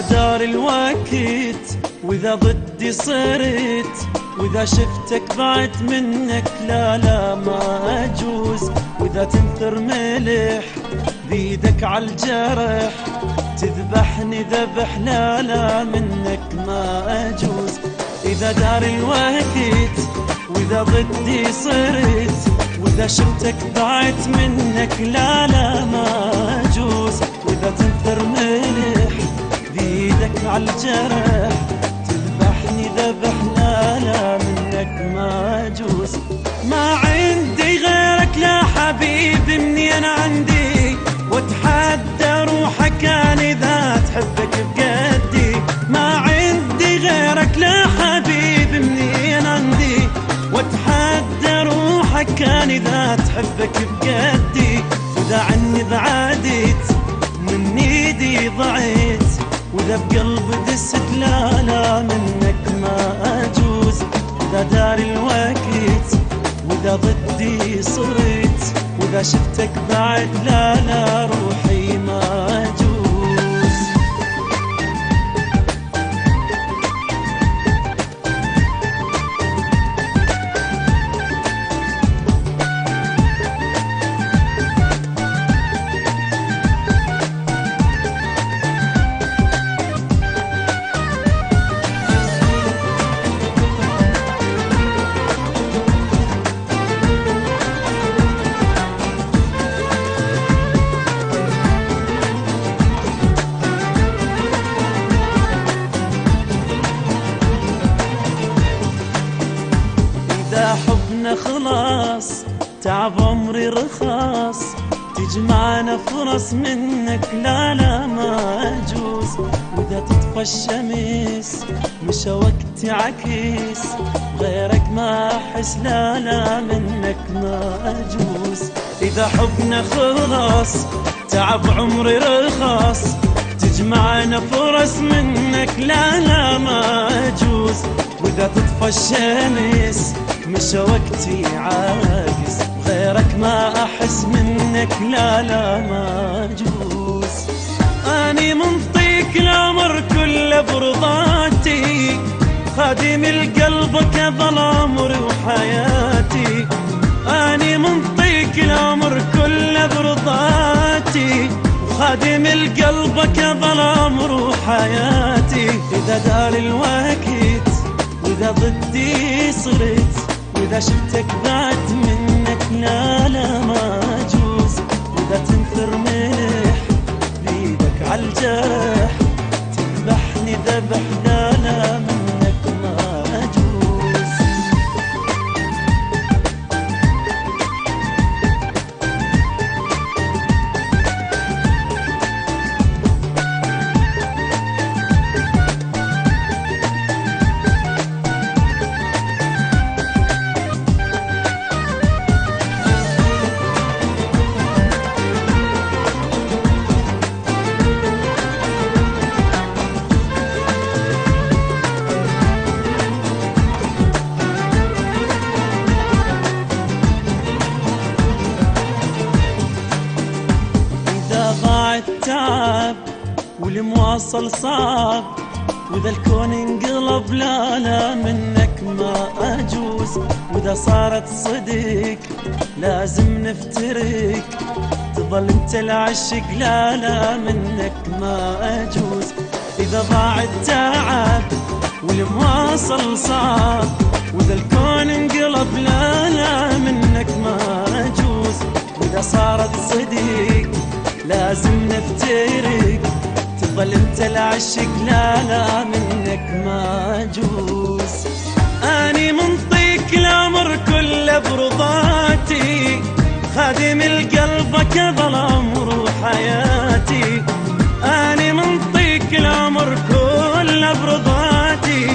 دار الوقت وإذا ضدي صرت وإذا شفتك ضعت منك لا لا ما أجوز. وإذا تنثر ملح بيدك عالجرح تذبحني ذبح لا لا منك ما أجوز. إذا دار الوقت وإذا ضدي صرت وإذا شفتك ضعت منك لا لا ما أجوز. وإذا تنثر ملح تذبحني منك ما عندي غيرك لا حبيبي عندي. واتحدى روحك كان إذا تحبك بقدي. ما عندي غيرك لا حبيبي عندي. واتحدى روحك كان إذا تحبك بقدي. واذا ضدي صرت وإذا شفتك بعد لا لا روحي ما خلاص تعب عمري رخاص. تجمعنا فرص منك لا لا ما أجوز. وإذا تطفى الشمس مشى وقتي عكيس. غيرك ما أحس لا لا منك ما أجوز. إذا حبنا خلاص تعب عمري رخاص. تجمعنا فرص منك لا لا ما أجوز. وإذا تطفى الشمس مشى وقتي عاكس غيرك ما أحس منك لا لا ما أجوز أني منطيك الأمر كله برضاتي. خادم القلب كظل عمري وحياتي. أني منطيك الأمر كله برضاتي. وخادم القلب كظل عمري وحياتي. إذا دار الوقت وإذا ضدي صرت وإذا شفتك بعد منك لا لا ما أجوز وإذا تنثر ملح بيدك عالجرح تذبحني ذبح والمواصل صعب وإذا الكون انقلب لا لا منك ما أجوز. وإذا صارت صدق لازم نفترق تظل أنت العشق لا لا منك ما أجوز. إذا ضاع التعب والمواصل صعب وإذا الكون انقلب لا لا منك ما أجوز. وإذا صارت صدق لازم نفترق تظل انت العشق لا لا منك ما أجوز. أني منطيك الأمر كله برضاتي خادم القلب كظل عمر وحياتي أني منطيك الأمر كله برضاتي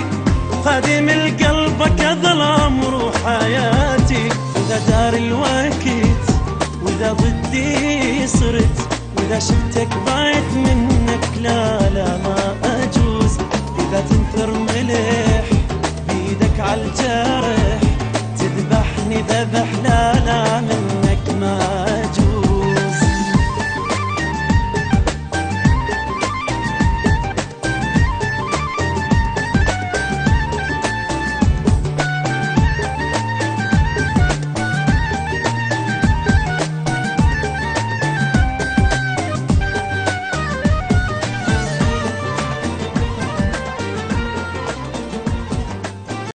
خادم القلب كظل عمر وحياتي إذا دار الوقت وإذا ضدي صرت وإذا شفتك ضاعت ملح بيدك عالجرح تذبحني ذبح